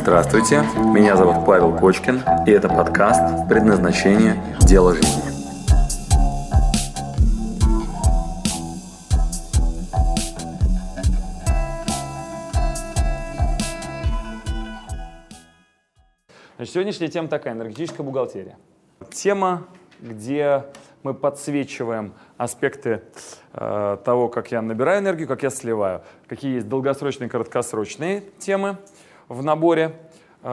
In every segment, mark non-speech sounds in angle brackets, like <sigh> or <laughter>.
Здравствуйте, меня зовут Павел Кочкин, и это подкаст «Предназначение. Дело жизни». Значит, сегодняшняя тема такая – энергетическая бухгалтерия. Тема, где мы подсвечиваем аспекты э, того, как я набираю энергию, как я сливаю, какие есть долгосрочные краткосрочные темы в наборе э,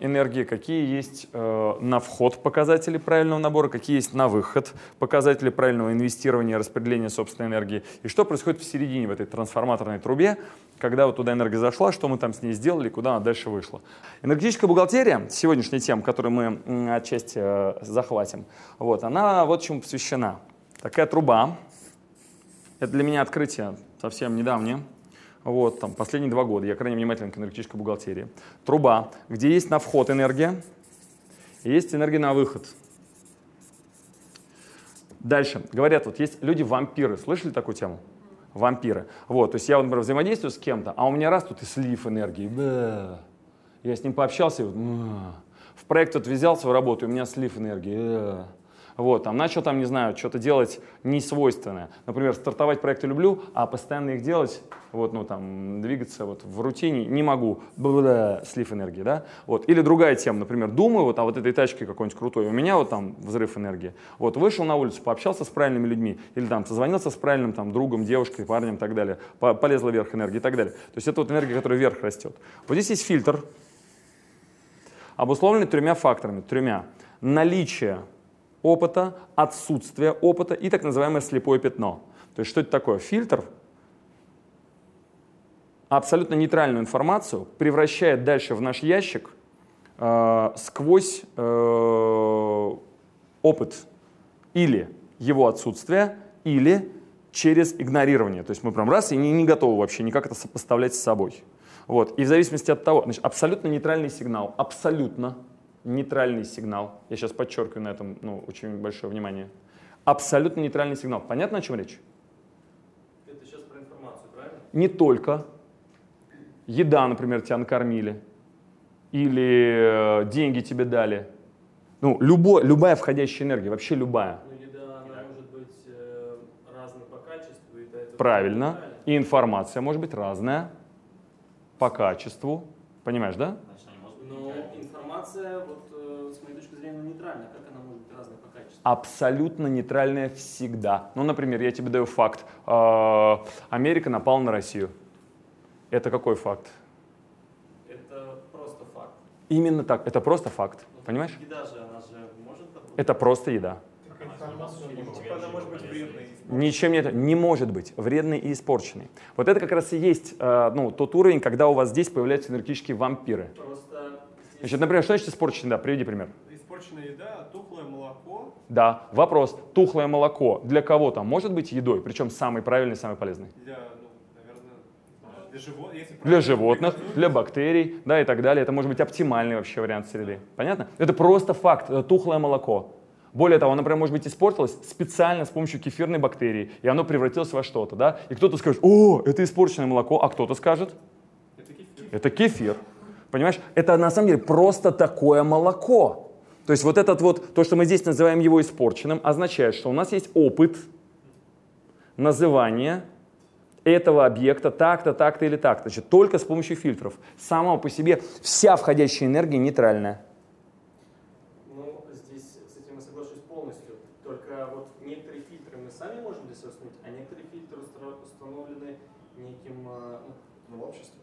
энергии, какие есть э, на вход показатели правильного набора, какие есть на выход показатели правильного инвестирования распределения собственной энергии, и что происходит в середине в этой трансформаторной трубе, когда вот туда энергия зашла, что мы там с ней сделали, куда она дальше вышла. Энергетическая бухгалтерия, сегодняшняя тема, которую мы отчасти э, захватим, вот, она вот чему посвящена. Такая труба, это для меня открытие совсем недавнее, вот, там, последние два года, я крайне внимателен к энергетической бухгалтерии. Труба, где есть на вход энергия, и есть энергия на выход. Дальше. Говорят, вот есть люди-вампиры. Слышали такую тему? Вампиры. Вот, то есть я, например, взаимодействую с кем-то, а у меня раз тут и слив энергии. Бэ. Я с ним пообщался, и вот, в проект вот взялся в работу, и у меня слив энергии. Бэ. Вот, там начал там, не знаю, что-то делать несвойственное. Например, стартовать проекты люблю, а постоянно их делать, вот, ну, там, двигаться вот в рутине не могу. Бла-бла, слив энергии, да? Вот. Или другая тема, например, думаю, вот, а вот этой тачке какой-нибудь крутой, у меня вот там взрыв энергии. Вот, вышел на улицу, пообщался с правильными людьми, или там созвонился с правильным там другом, девушкой, парнем и так далее, полезла вверх энергия и так далее. То есть это вот энергия, которая вверх растет. Вот здесь есть фильтр, обусловленный тремя факторами, тремя. Наличие опыта, отсутствие опыта и так называемое слепое пятно. То есть что это такое? Фильтр абсолютно нейтральную информацию превращает дальше в наш ящик э, сквозь э, опыт или его отсутствие, или через игнорирование. То есть мы прям раз и не, не готовы вообще никак это сопоставлять с собой. Вот. И в зависимости от того, значит, абсолютно нейтральный сигнал, абсолютно нейтральный сигнал. Я сейчас подчеркиваю на этом ну, очень большое внимание. Абсолютно нейтральный сигнал. Понятно, о чем речь? Это сейчас про информацию, правильно? Не только. Еда, например, тебя накормили. Или э, деньги тебе дали. Ну, любо, любая входящая энергия, вообще любая. Ну, еда, она может быть э, разной по качеству. И это Правильно. И информация может быть разная по качеству. Понимаешь, да? Но информация, вот э, с моей точки зрения, нейтральная. Как она может быть разной по качеству? Абсолютно нейтральная всегда. Ну, например, я тебе даю факт. Э, Америка напала на Россию. Это какой факт? Это просто факт. Именно так. Это просто факт. Ну, Понимаешь? Еда же, она же может... Это просто еда. Типа она может быть вредной. Ничем не, не может быть вредный и испорченный. Вот это как раз и есть э, ну, тот уровень, когда у вас здесь появляются энергетические вампиры. Просто Значит, например, что значит испорченный? Да, приведи пример. Испорченная еда, тухлое молоко. Да, вопрос. Тухлое молоко для кого там может быть едой, причем самый правильный, самый полезный? Для, ну, наверное, для животных. Если Для животных, для бактерий, да, и так далее. Это может быть оптимальный вообще вариант среды. Понятно? Это просто факт. Это тухлое молоко. Более того, оно, например, может быть испортилось специально с помощью кефирной бактерии, и оно превратилось во что-то, да? И кто-то скажет, о, это испорченное молоко, а кто-то скажет, Это кефир. это кефир. Понимаешь? Это на самом деле просто такое молоко. То есть вот этот вот, то, что мы здесь называем его испорченным, означает, что у нас есть опыт называния этого объекта так-то, так-то или так-то. Значит, только с помощью фильтров. Сама по себе вся входящая энергия нейтральная. Ну, здесь с этим я соглашусь полностью. Только вот некоторые фильтры мы сами можем для себя установить, а некоторые фильтры установлены неким, э, ну, обществом.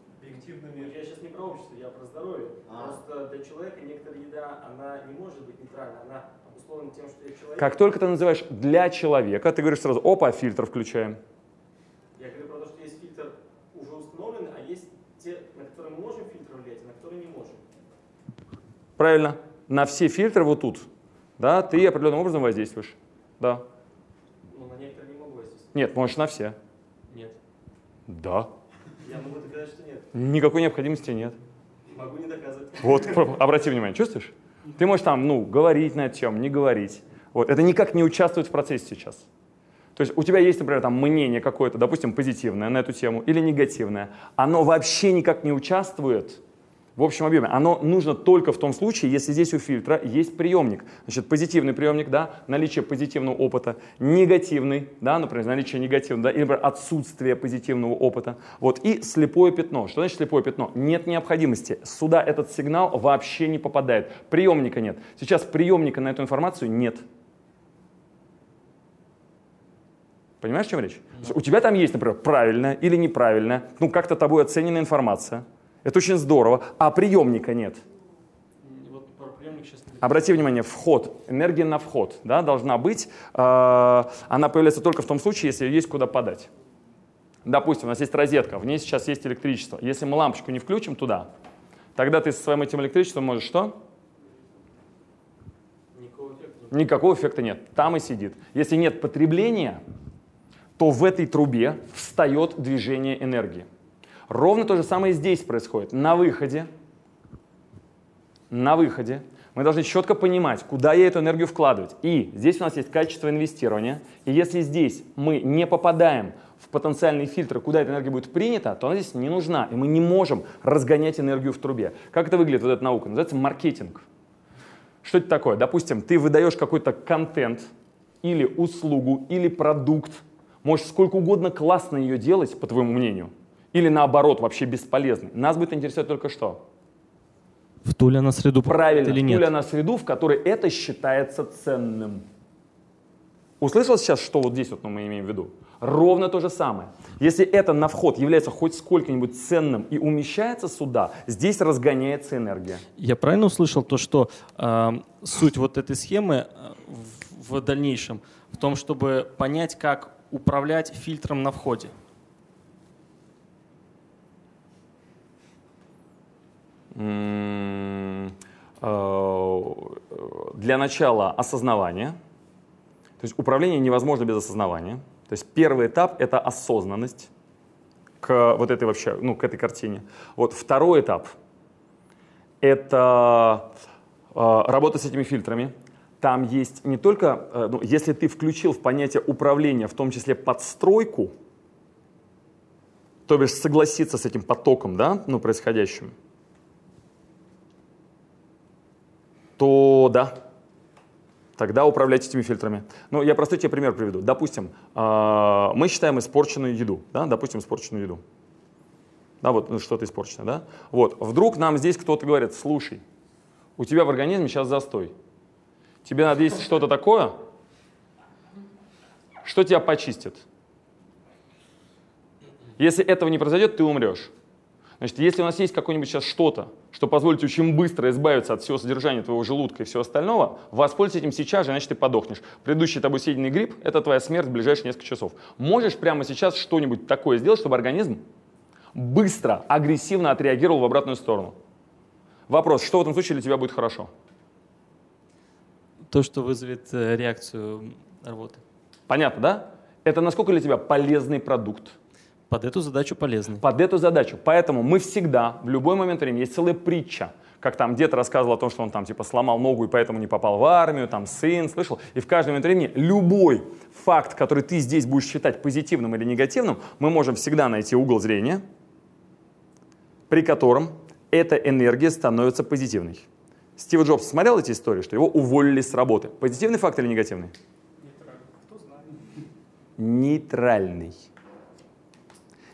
Ну, Объективными. Я сейчас не про общество, я про здоровье. А. Просто для человека некоторая еда, она не может быть нейтральной, она обусловлена тем, что я человек. Как только ты называешь для человека, ты говоришь сразу, опа, фильтр включаем. Я говорю про то, что есть фильтр уже установленный, а есть те, на которые мы можем фильтр влиять, а на которые не можем. Правильно. На все фильтры вот тут. Да, ты определенным образом воздействуешь. Да. Но на некоторые не могу воздействовать. Нет, можешь на все. Нет. Да. Я могу доказать, что нет. Никакой необходимости нет. Могу не доказывать. Вот, обрати внимание, чувствуешь? Ты можешь там, ну, говорить на эту тему, не говорить. Вот, это никак не участвует в процессе сейчас. То есть у тебя есть, например, там мнение какое-то, допустим, позитивное на эту тему или негативное. Оно вообще никак не участвует в общем объеме. Оно нужно только в том случае, если здесь у фильтра есть приемник. Значит, позитивный приемник, да, наличие позитивного опыта, негативный, да, например, наличие негативного, да, или например, отсутствие позитивного опыта. Вот, и слепое пятно. Что значит слепое пятно? Нет необходимости. Сюда этот сигнал вообще не попадает. Приемника нет. Сейчас приемника на эту информацию нет. Понимаешь, о чем речь? У тебя там есть, например, правильная или неправильная, ну как-то тобой оцененная информация. Это очень здорово. А приемника нет. Обрати внимание, вход, энергия на вход да, должна быть. Э, она появляется только в том случае, если есть куда подать. Допустим, у нас есть розетка, в ней сейчас есть электричество. Если мы лампочку не включим туда, тогда ты со своим этим электричеством можешь что? Никакого эффекта. Никакого эффекта нет. Там и сидит. Если нет потребления, то в этой трубе встает движение энергии. Ровно то же самое здесь происходит. На выходе, на выходе мы должны четко понимать, куда я эту энергию вкладывать. И здесь у нас есть качество инвестирования. И если здесь мы не попадаем в потенциальный фильтр, куда эта энергия будет принята, то она здесь не нужна. И мы не можем разгонять энергию в трубе. Как это выглядит, вот эта наука? Называется маркетинг. Что это такое? Допустим, ты выдаешь какой-то контент или услугу, или продукт, Можешь сколько угодно классно ее делать, по твоему мнению, или наоборот, вообще бесполезный. Нас будет интересовать только что. В ту ли она среду Правильно, или в нет? ту ли она среду, в которой это считается ценным. Услышал сейчас, что вот здесь вот мы имеем в виду? Ровно то же самое. Если это на вход является хоть сколько-нибудь ценным и умещается сюда, здесь разгоняется энергия. Я правильно услышал то, что э, суть вот этой схемы э, в, в дальнейшем в том, чтобы понять, как управлять фильтром на входе? М, э, Для начала осознавание. То есть управление невозможно без осознавания. То есть первый этап — это осознанность к вот этой вообще, ну, к этой картине. Вот второй этап — это э, работа с этими фильтрами. Там есть не только, э, ну, если ты включил в понятие управления, в том числе подстройку, то бишь согласиться с этим потоком, да, ну, происходящим, то да, тогда управлять этими фильтрами. Ну, я простой тебе пример приведу. Допустим, э, мы считаем испорченную еду, да, допустим, испорченную еду. Да, вот ну, что-то испорчено, да? Вот, вдруг нам здесь кто-то говорит, слушай, у тебя в организме сейчас застой. Тебе надо есть что-то такое, что тебя почистит. Если этого не произойдет, ты умрешь. Значит, если у нас есть какое-нибудь сейчас что-то, что позволит очень быстро избавиться от всего содержания твоего желудка и всего остального, воспользуйся этим сейчас же, иначе ты подохнешь. Предыдущий тобой съеденный гриб – это твоя смерть в ближайшие несколько часов. Можешь прямо сейчас что-нибудь такое сделать, чтобы организм быстро, агрессивно отреагировал в обратную сторону? Вопрос, что в этом случае для тебя будет хорошо? То, что вызовет э, реакцию работы. Понятно, да? Это насколько для тебя полезный продукт? Под эту задачу полезный. Под эту задачу. Поэтому мы всегда, в любой момент времени, есть целая притча, как там дед рассказывал о том, что он там типа сломал ногу и поэтому не попал в армию, там сын, слышал. И в каждый момент времени любой факт, который ты здесь будешь считать позитивным или негативным, мы можем всегда найти угол зрения, при котором эта энергия становится позитивной. Стив Джобс смотрел эти истории, что его уволили с работы. Позитивный факт или негативный? Нейтральный.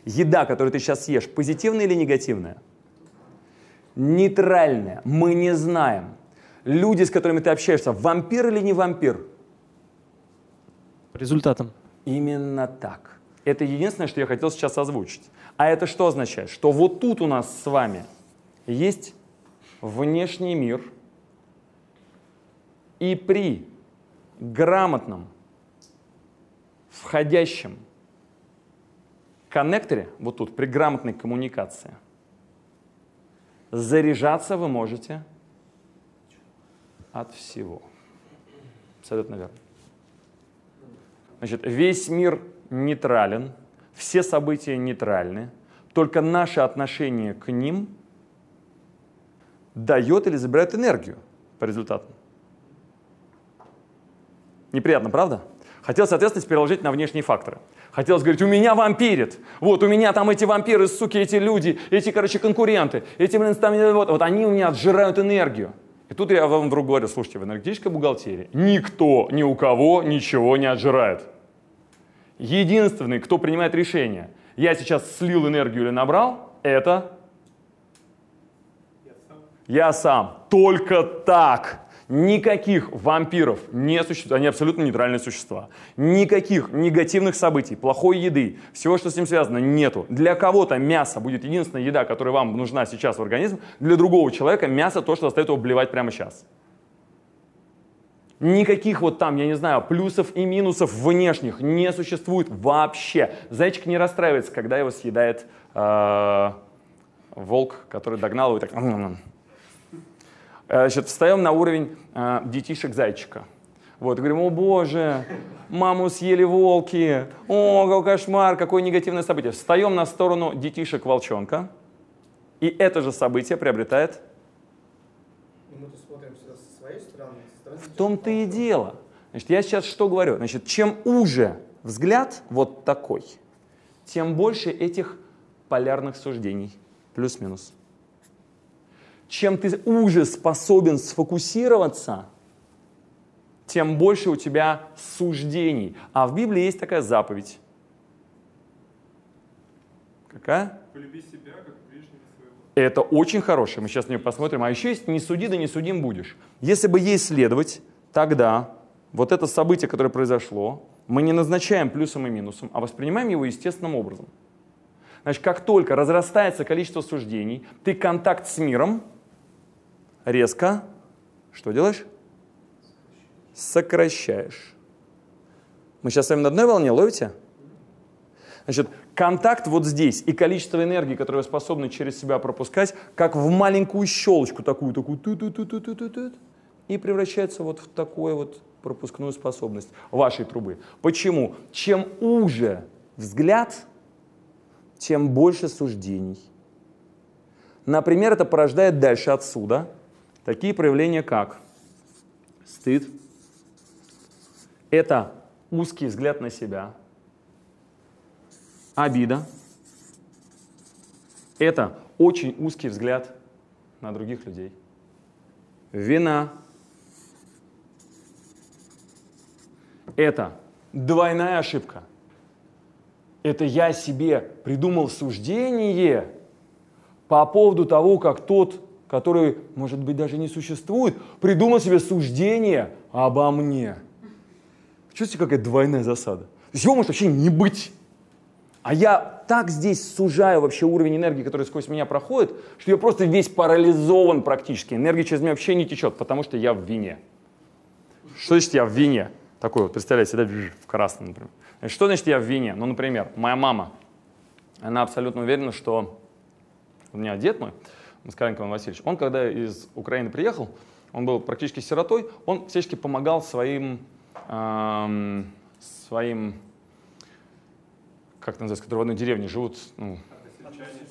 Еда, которую ты сейчас съешь, позитивная или негативная? Нейтральная. Мы не знаем. Люди, с которыми ты общаешься, вампир или не вампир? По результатам. Именно так. Это единственное, что я хотел сейчас озвучить. А это что означает? Что вот тут у нас с вами есть внешний мир, и при грамотном входящем коннекторе, вот тут, при грамотной коммуникации, заряжаться вы можете от всего. Абсолютно верно. Значит, весь мир нейтрален, все события нейтральны, только наше отношение к ним дает или забирает энергию по результатам. Неприятно, правда? Хотел, соответственно, переложить на внешние факторы. Хотелось говорить, у меня вампирит. Вот, у меня там эти вампиры, суки, эти люди, эти, короче, конкуренты. Эти, блин, там, вот, вот они у меня отжирают энергию. И тут я вам вдруг говорю, слушайте, в энергетической бухгалтерии никто ни у кого ничего не отжирает. Единственный, кто принимает решение, я сейчас слил энергию или набрал, это я сам. Только так. Никаких вампиров не существует, они абсолютно нейтральные существа. Никаких негативных событий, плохой еды, всего, что с ним связано, нету. Для кого-то мясо будет единственная еда, которая вам нужна сейчас в организм, для другого человека мясо то, что заставит его блевать прямо сейчас. Никаких вот там, я не знаю, плюсов и минусов внешних не существует вообще. Зайчик не расстраивается, когда его съедает э, волк, который догнал его и так... Э, значит, встаем на уровень э, детишек-зайчика. Вот, говорим, о боже, маму съели волки, о, какой кошмар, какое негативное событие. Встаем на сторону детишек-волчонка, и это же событие приобретает... Мы тут смотрим сюда со своей стороны. В том-то и дело. Значит, я сейчас что говорю? Значит, чем уже взгляд вот такой, тем больше этих полярных суждений. Плюс-минус чем ты уже способен сфокусироваться, тем больше у тебя суждений. А в Библии есть такая заповедь. Какая? Полюби себя, как ближнего своего. Это очень хорошее, мы сейчас на нее посмотрим. А еще есть «не суди, да не судим будешь». Если бы ей следовать, тогда вот это событие, которое произошло, мы не назначаем плюсом и минусом, а воспринимаем его естественным образом. Значит, как только разрастается количество суждений, ты контакт с миром резко, что делаешь? Сокращаешь. Мы сейчас с вами на одной волне, ловите? Значит, контакт вот здесь и количество энергии, которое вы способны через себя пропускать, как в маленькую щелочку такую, такую, ту ту ту ту ту ту ту и превращается вот в такую вот пропускную способность вашей трубы. Почему? Чем уже взгляд, тем больше суждений. Например, это порождает дальше отсюда – Такие проявления, как стыд, это узкий взгляд на себя, обида, это очень узкий взгляд на других людей, вина, это двойная ошибка. Это я себе придумал суждение по поводу того, как тот который, может быть, даже не существует, придумал себе суждение обо мне. Чувствуете, какая двойная засада? То есть его может вообще не быть. А я так здесь сужаю вообще уровень энергии, который сквозь меня проходит, что я просто весь парализован практически. Энергия через меня вообще не течет, потому что я в вине. Что значит я в вине? Такой вот, представляете, да, в красном, например. Что значит я в вине? Ну, например, моя мама, она абсолютно уверена, что у меня дед мой, Москаленко Иван Васильевич, он когда из Украины приехал, он был практически сиротой, он всячески помогал своим, эм, своим как это называется, которые в одной деревне живут, ну,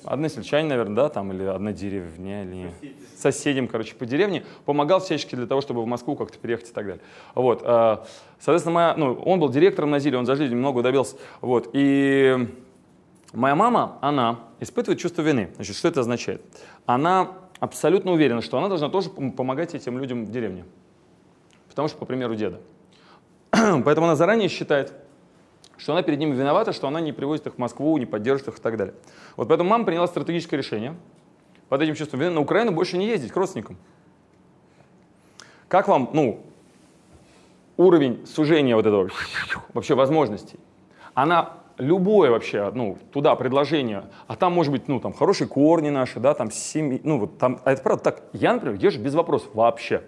односельчане, наверное, да, там, или одна деревня, или Соседи. соседям, короче, по деревне, помогал всячески для того, чтобы в Москву как-то переехать и так далее. Вот, э, соответственно, моя, ну, он был директором на ЗИЛе, он за жизнь много добился, вот, и Моя мама, она испытывает чувство вины. Значит, что это означает? Она абсолютно уверена, что она должна тоже помогать этим людям в деревне. Потому что, по примеру деда. <clears throat> Поэтому она заранее считает, что она перед ними виновата, что она не привозит их в Москву, не поддержит их и так далее. Вот поэтому мама приняла стратегическое решение под этим чувством вины на Украину больше не ездить к родственникам. Как вам, ну, уровень сужения вот этого вообще возможностей? Она любое вообще, ну, туда предложение, а там, может быть, ну, там, хорошие корни наши, да, там, семьи, ну, вот там, а это правда так, я, например, езжу без вопросов вообще.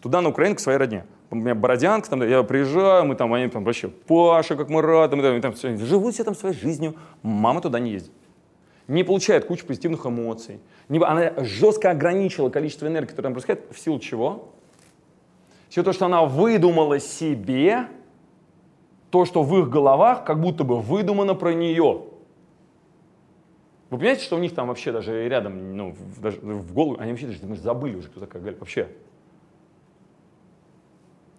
Туда, на Украину, к своей родне. У меня Бородянка, там, я приезжаю, мы там, они там вообще, Паша, как мы рады, мы там, там все, живут все там своей жизнью, мама туда не ездит. Не получает кучу позитивных эмоций. Не, она жестко ограничила количество энергии, которое там происходит, в силу чего? Все то, что она выдумала себе, то, что в их головах как будто бы выдумано про нее. Вы понимаете, что у них там вообще даже рядом, ну, даже в голову, они вообще даже мы забыли уже, кто такая Галя, вообще.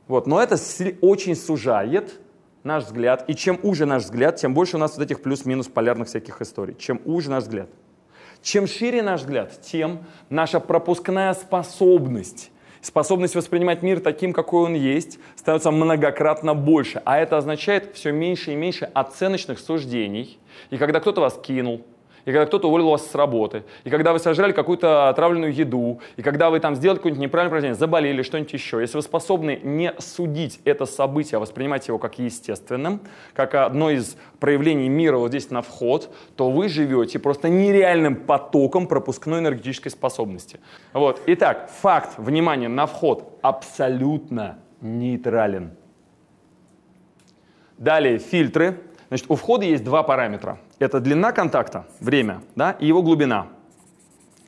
Вот, но это очень сужает наш взгляд, и чем уже наш взгляд, тем больше у нас вот этих плюс-минус полярных всяких историй. Чем уже наш взгляд. Чем шире наш взгляд, тем наша пропускная способность, способность воспринимать мир таким, какой он есть, становится многократно больше. А это означает все меньше и меньше оценочных суждений. И когда кто-то вас кинул, и когда кто-то уволил вас с работы, и когда вы сожрали какую-то отравленную еду, и когда вы там сделали какое-нибудь неправильное упражнение, заболели, что-нибудь еще, если вы способны не судить это событие, а воспринимать его как естественным, как одно из проявлений мира вот здесь на вход, то вы живете просто нереальным потоком пропускной энергетической способности. Вот. Итак, факт, внимание, на вход абсолютно нейтрален. Далее фильтры. Значит, у входа есть два параметра это длина контакта, время, да, и его глубина.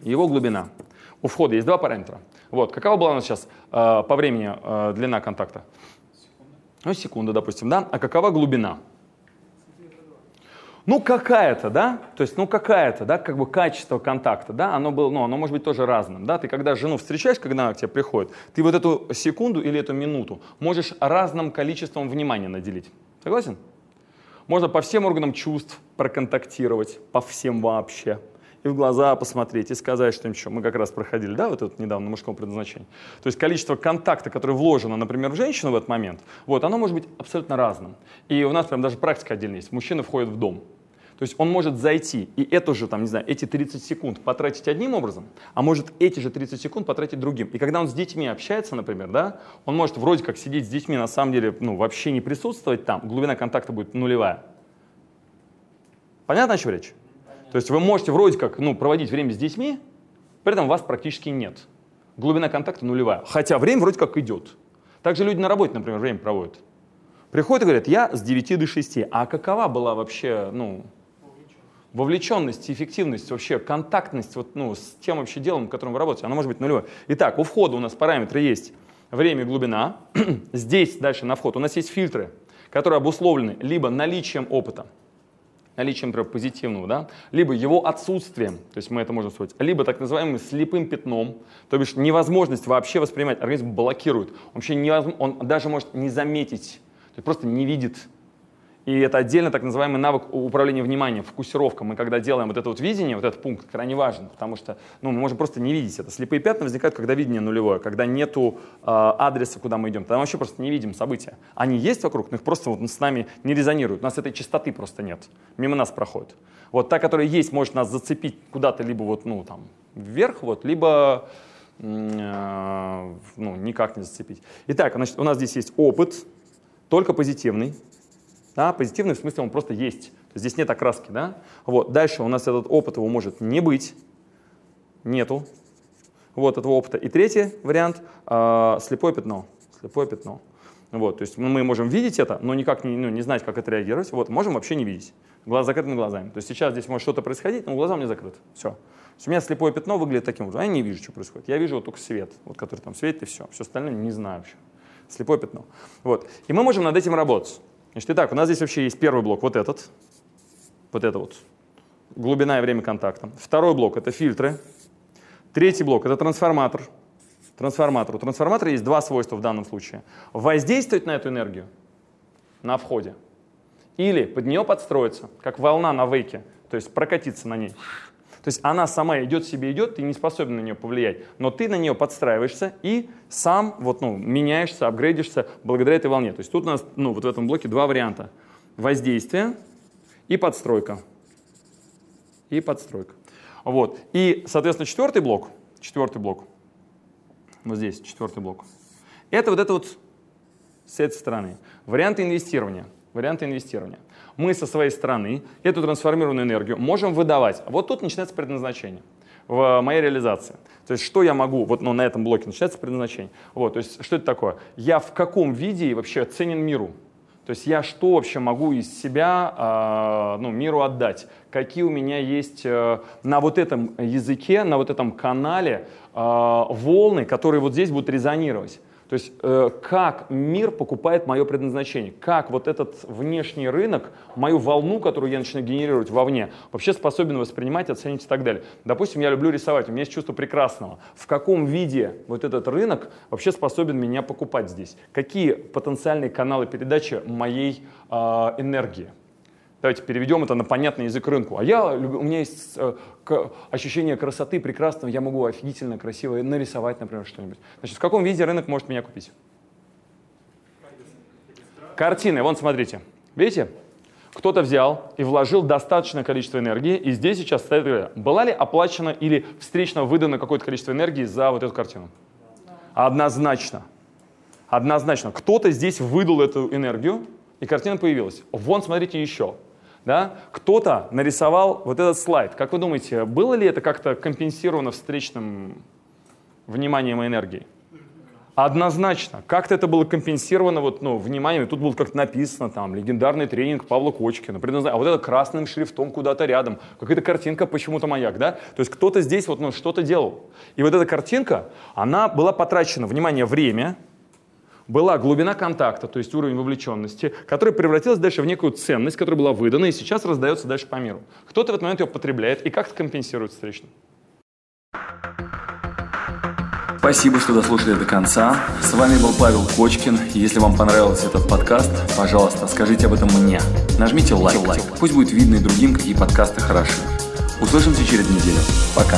Его глубина. У входа есть два параметра. Вот, какова была у нас сейчас э, по времени э, длина контакта? Секунда. Ну, секунда, допустим, да. А какова глубина? Ну, какая-то, да, то есть, ну, какая-то, да, как бы качество контакта, да, оно было, ну, оно может быть тоже разным, да, ты когда жену встречаешь, когда она к тебе приходит, ты вот эту секунду или эту минуту можешь разным количеством внимания наделить. Согласен? Можно по всем органам чувств проконтактировать, по всем вообще. И в глаза посмотреть, и сказать что-нибудь. Мы как раз проходили, да, вот это недавно мужском предназначении. То есть количество контакта, которое вложено, например, в женщину в этот момент, вот, оно может быть абсолютно разным. И у нас прям даже практика отдельная есть. Мужчина входит в дом, то есть он может зайти и эту же, там, не знаю, эти 30 секунд потратить одним образом, а может эти же 30 секунд потратить другим. И когда он с детьми общается, например, да, он может вроде как сидеть с детьми, на самом деле, ну, вообще не присутствовать там, глубина контакта будет нулевая. Понятно, о чем речь? Понятно. То есть вы можете вроде как ну, проводить время с детьми, при этом вас практически нет. Глубина контакта нулевая. Хотя время вроде как идет. Также люди на работе, например, время проводят. Приходят и говорят, я с 9 до 6. А какова была вообще, ну, вовлеченность, эффективность, вообще контактность вот, ну, с тем вообще делом, которым вы работаете, она может быть нулевой. Итак, у входа у нас параметры есть время и глубина. <clears throat> Здесь дальше на вход у нас есть фильтры, которые обусловлены либо наличием опыта, наличием, например, позитивного, да, либо его отсутствием, то есть мы это можем сказать, либо так называемым слепым пятном, то бишь невозможность вообще воспринимать, организм блокирует, он вообще невозможно, он даже может не заметить, то есть просто не видит и это отдельно так называемый навык управления вниманием, фокусировка. Мы когда делаем вот это вот видение, вот этот пункт крайне важен, потому что ну, мы можем просто не видеть это. Слепые пятна возникают, когда видение нулевое, когда нету э, адреса, куда мы идем. Тогда мы вообще просто не видим события. Они есть вокруг, но их просто вот с нами не резонируют. У нас этой частоты просто нет. Мимо нас проходит. Вот та, которая есть, может нас зацепить куда-то либо вот, ну, там, вверх, вот, либо э, ну, никак не зацепить. Итак, значит, у нас здесь есть опыт, только позитивный, да, позитивный в смысле он просто есть. Здесь нет окраски. Да? Вот. Дальше у нас этот опыт его может не быть. Нету вот этого опыта. И третий вариант э, слепое пятно. Слепое пятно. Вот, то есть мы можем видеть это, но никак не, ну, не знать, как отреагировать. Вот, можем вообще не видеть. Глаз закрытыми глазами. То есть сейчас здесь может что-то происходить, но глаза у меня закрыты. Все. у меня слепое пятно выглядит таким образом. Я не вижу, что происходит. Я вижу вот только свет, вот, который там светит, и все. Все остальное не знаю вообще. Слепое пятно. Вот. И мы можем над этим работать. Значит, итак, у нас здесь вообще есть первый блок, вот этот, вот это вот, глубина и время контакта. Второй блок — это фильтры. Третий блок — это трансформатор. Трансформатор. У трансформатора есть два свойства в данном случае. Воздействовать на эту энергию на входе или под нее подстроиться, как волна на вейке, то есть прокатиться на ней. То есть она сама идет себе идет, ты не способен на нее повлиять, но ты на нее подстраиваешься и сам вот, ну, меняешься, апгрейдишься благодаря этой волне. То есть тут у нас ну, вот в этом блоке два варианта. Воздействие и подстройка. И подстройка. Вот. И, соответственно, четвертый блок, четвертый блок, вот здесь четвертый блок, это вот это вот с этой стороны. Варианты инвестирования. Варианты инвестирования мы со своей стороны эту трансформированную энергию можем выдавать. Вот тут начинается предназначение в моей реализации. То есть что я могу, вот ну, на этом блоке начинается предназначение. Вот, то есть что это такое? Я в каком виде вообще ценен миру? То есть я что вообще могу из себя э, ну, миру отдать? Какие у меня есть э, на вот этом языке, на вот этом канале э, волны, которые вот здесь будут резонировать? То есть э, как мир покупает мое предназначение, как вот этот внешний рынок, мою волну, которую я начинаю генерировать вовне, вообще способен воспринимать, оценить и так далее. Допустим, я люблю рисовать, у меня есть чувство прекрасного. В каком виде вот этот рынок вообще способен меня покупать здесь? Какие потенциальные каналы передачи моей э, энергии? Давайте переведем это на понятный язык рынку. А я, у меня есть э, ощущение красоты прекрасного, я могу офигительно красиво нарисовать, например, что-нибудь. Значит, в каком виде рынок может меня купить? Картины, вон смотрите. Видите? Кто-то взял и вложил достаточное количество энергии, и здесь сейчас стоит, была ли оплачена или встречно выдано какое-то количество энергии за вот эту картину? Однозначно. Однозначно. Кто-то здесь выдал эту энергию, и картина появилась. Вон, смотрите, еще. Да? Кто-то нарисовал вот этот слайд. Как вы думаете, было ли это как-то компенсировано встречным вниманием и энергией? Однозначно. Как-то это было компенсировано вот, ну, вниманием. Тут было как-то написано, там, легендарный тренинг Павла Кочкина. А вот это красным шрифтом куда-то рядом. Какая-то картинка, почему-то маяк, да? То есть кто-то здесь вот, ну, что-то делал. И вот эта картинка, она была потрачена, внимание, время, была глубина контакта, то есть уровень вовлеченности, которая превратилась дальше в некую ценность, которая была выдана и сейчас раздается дальше по миру. Кто-то в этот момент ее потребляет и как-то компенсирует встречно. Спасибо, что дослушали до конца. С вами был Павел Кочкин. Если вам понравился этот подкаст, пожалуйста, скажите об этом мне. Нажмите лайк. Пусть будет видно и другим, какие подкасты хороши. Услышимся через неделю. Пока.